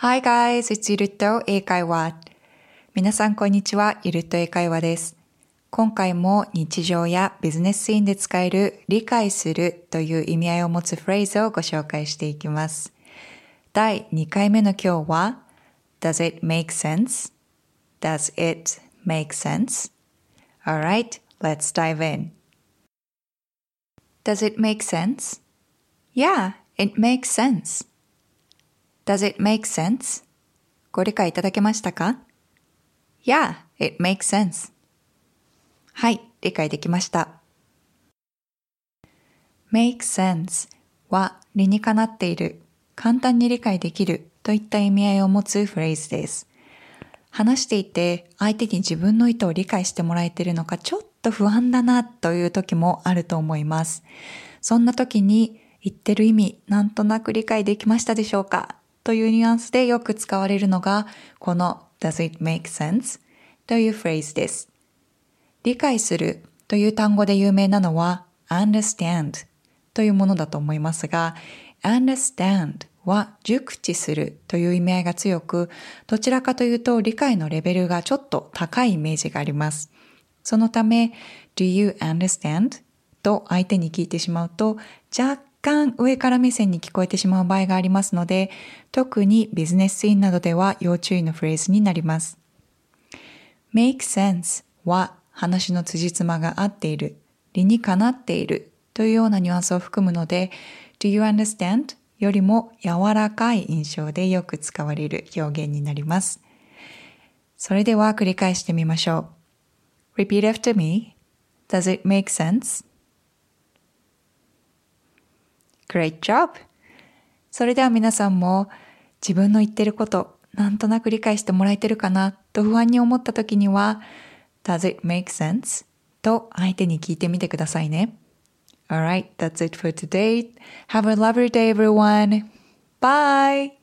Hi guys, it's ゆるっと英会話。皆さんこんにちは、ゆるっと英会話です。今回も日常やビジネスシーンで使える理解するという意味合いを持つフレーズをご紹介していきます。第2回目の今日は Does it make sense?Does it make sense?Alright, let's dive in. Does it make sense? Yeah, it makes sense. Does it make sense? ご理解いただけましたか ?Yeah, it makes sense. はい、理解できました。make sense は理にかなっている、簡単に理解できるといった意味合いを持つフレーズです。話していて相手に自分の意図を理解してもらえているのかちょっと不安だなという時もあると思います。そんな時に言ってる意味なんとなく理解できましたでしょうか?というニュアンスでよく使われるのが、この Does it make sense? というフレーズです。理解するという単語で有名なのは understand というものだと思いますが、understand は熟知するという意味合いが強く、どちらかというと理解のレベルがちょっと高いイメージがあります。そのため、Do you understand? と相手に聞いてしまうと、若干上から目線に聞こえてしまう場合がありますので、特にビジネスシーンなどでは要注意のフレーズになります。make sense は話の辻褄が合っている、理にかなっているというようなニュアンスを含むので、do you understand? よりも柔らかい印象でよく使われる表現になります。それでは繰り返してみましょう。Repeat after me. Does it make sense? Great job! それでは皆さんも自分の言ってることなんとなく理解してもらえてるかなと不安に思った時には Does it make sense? と相手に聞いてみてくださいね。Alright, that's it for today. Have a lovely day everyone. Bye!